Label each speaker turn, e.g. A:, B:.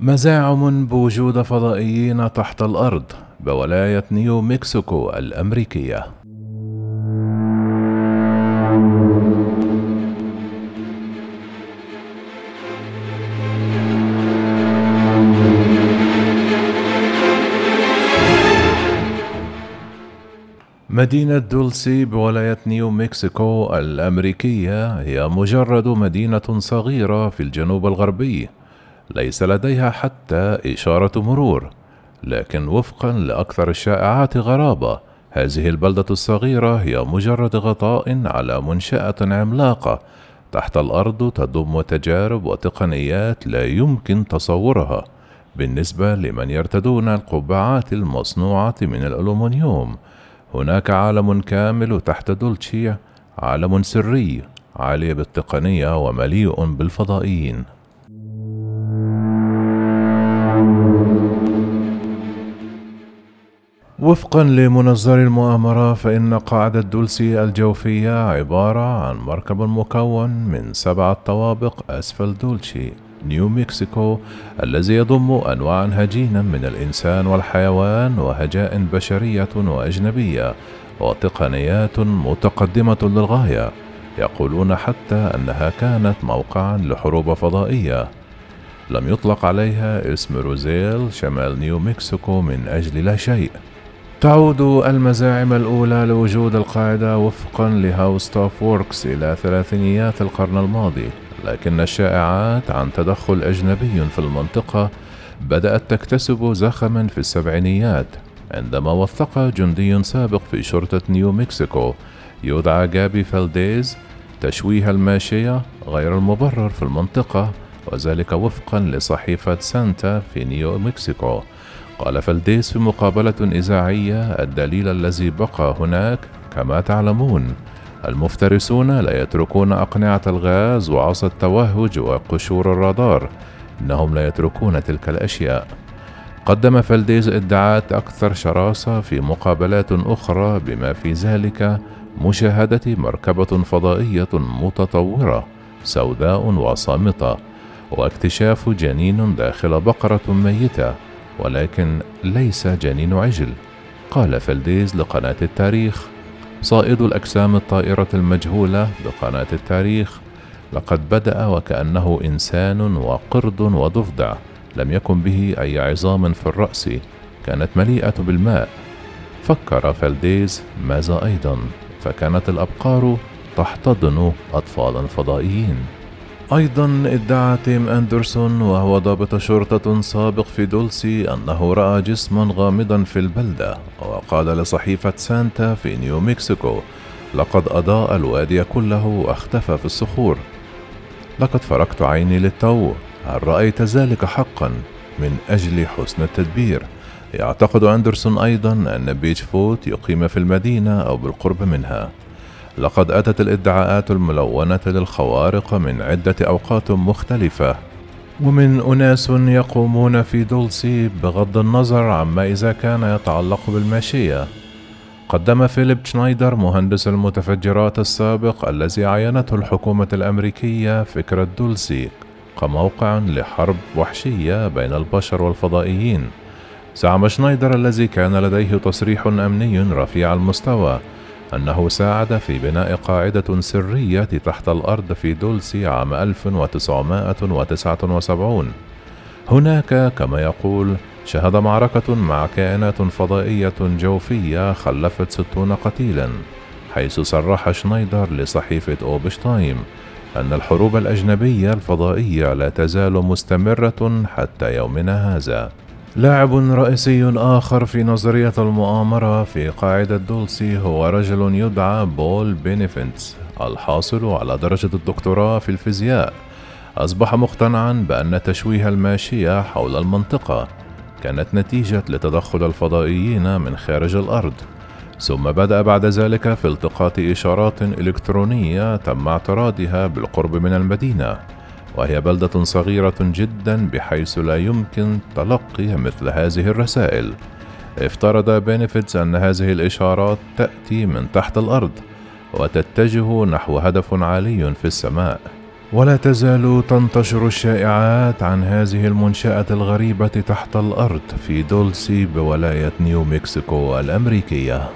A: مزاعم بوجود فضائيين تحت الأرض بولاية نيو مكسيكو الأمريكية. مدينة دولسي بولاية نيو مكسيكو الأمريكية هي مجرد مدينة صغيرة في الجنوب الغربي. ليس لديها حتى إشارة مرور لكن وفقا لأكثر الشائعات غرابة هذه البلدة الصغيرة هي مجرد غطاء على منشأة عملاقة تحت الأرض تضم تجارب وتقنيات لا يمكن تصورها بالنسبة لمن يرتدون القبعات المصنوعة من الألومنيوم. هناك عالم كامل تحت دولتشي عالم سري عالي بالتقنية ومليء بالفضائيين. وفقا لمنظر المؤامرة فإن قاعدة دولسي الجوفية عبارة عن مركب مكون من سبعة طوابق أسفل دولشي نيو مكسيكو الذي يضم أنواعا هجينا من الإنسان والحيوان وهجاء بشرية وأجنبية وتقنيات متقدمة للغاية يقولون حتى أنها كانت موقعا لحروب فضائية. لم يطلق عليها اسم روزويل شمال نيو مكسيكو من أجل لا شيء. تعود المزاعم الأولى لوجود القاعدة وفقا لهاوستوف ووركس إلى ثلاثينيات القرن الماضي لكن الشائعات عن تدخل أجنبي في المنطقة بدأت تكتسب زخما في السبعينيات عندما وثق جندي سابق في شرطة نيو مكسيكو يدعى جابي فالديز تشويه الماشية غير المبرر في المنطقة وذلك وفقا لصحيفة سانتا في نيو مكسيكو. قال فالديس في مقابلة إذاعية الدليل الذي بقى هناك كما تعلمون. المفترسون لا يتركون أقنعة الغاز وعصا التوهج وقشور الرادار. إنهم لا يتركون تلك الأشياء. قدم فالديز إدعاءات أكثر شراسة في مقابلات أخرى بما في ذلك مشاهدة مركبة فضائية متطورة سوداء وصامتة واكتشاف جنين داخل بقرة ميتة. ولكن ليس جنين عجل. قال فلديز لقناة التاريخ صائد الأجسام الطائرة المجهولة بقناة التاريخ. لقد بدأ وكأنه إنسان وقرد وضفدع. لم يكن به أي عظام في الرأس. كانت مليئة بالماء. فكر فلديز ماذا أيضا؟ فكانت الأبقار تحتضن أطفالا فضائيين. أيضا إدعى تيم أندرسون وهو ضابط شرطة سابق في دولسي أنه رأى جسما غامضا في البلدة وقال لصحيفة سانتا في نيو مكسيكو لقد أضاء الوادي كله واختفى في الصخور. لقد فركت عيني للتو هل رأيت ذلك حقا من أجل حسن التدبير؟ يعتقد أندرسون أيضا أن بيتش فوت يقيم في المدينة أو بالقرب منها. لقد أتت الإدعاءات الملونة للخوارق من عدة أوقات مختلفة ومن أناس يقومون في دولسي بغض النظر عما إذا كان يتعلق بالماشية قدم فيليب شنايدر مهندس المتفجرات السابق الذي عينته الحكومة الأمريكية فكرة دولسي كموقع لحرب وحشية بين البشر والفضائيين. زعم شنايدر الذي كان لديه تصريح أمني رفيع المستوى أنه ساعد في بناء قاعدة سرية تحت الأرض في دولسي عام 1979 هناك كما يقول شهد معركة مع كائنات فضائية جوفية خلفت ستون قتيلا حيث صرح شنايدر لصحيفة أوبشتايم أن الحروب الأجنبية الفضائية لا تزال مستمرة حتى يومنا هذا. لاعب رئيسي آخر في نظرية المؤامرة في قاعدة دولسي هو رجل يدعى بول بينيفنتس الحاصل على درجة الدكتوراه في الفيزياء. أصبح مقتنعا بأن تشويه الماشية حول المنطقة كانت نتيجة لتدخل الفضائيين من خارج الأرض. ثم بدأ بعد ذلك في التقاط إشارات إلكترونية تم اعتراضها بالقرب من المدينة. وهي بلدة صغيرة جدا بحيث لا يمكن تلقي مثل هذه الرسائل. افترض بينيفيتس أن هذه الإشارات تأتي من تحت الأرض وتتجه نحو هدف عالي في السماء. ولا تزال تنتشر الشائعات عن هذه المنشأة الغريبة تحت الأرض في دولسي بولاية نيو مكسيكو الأمريكية.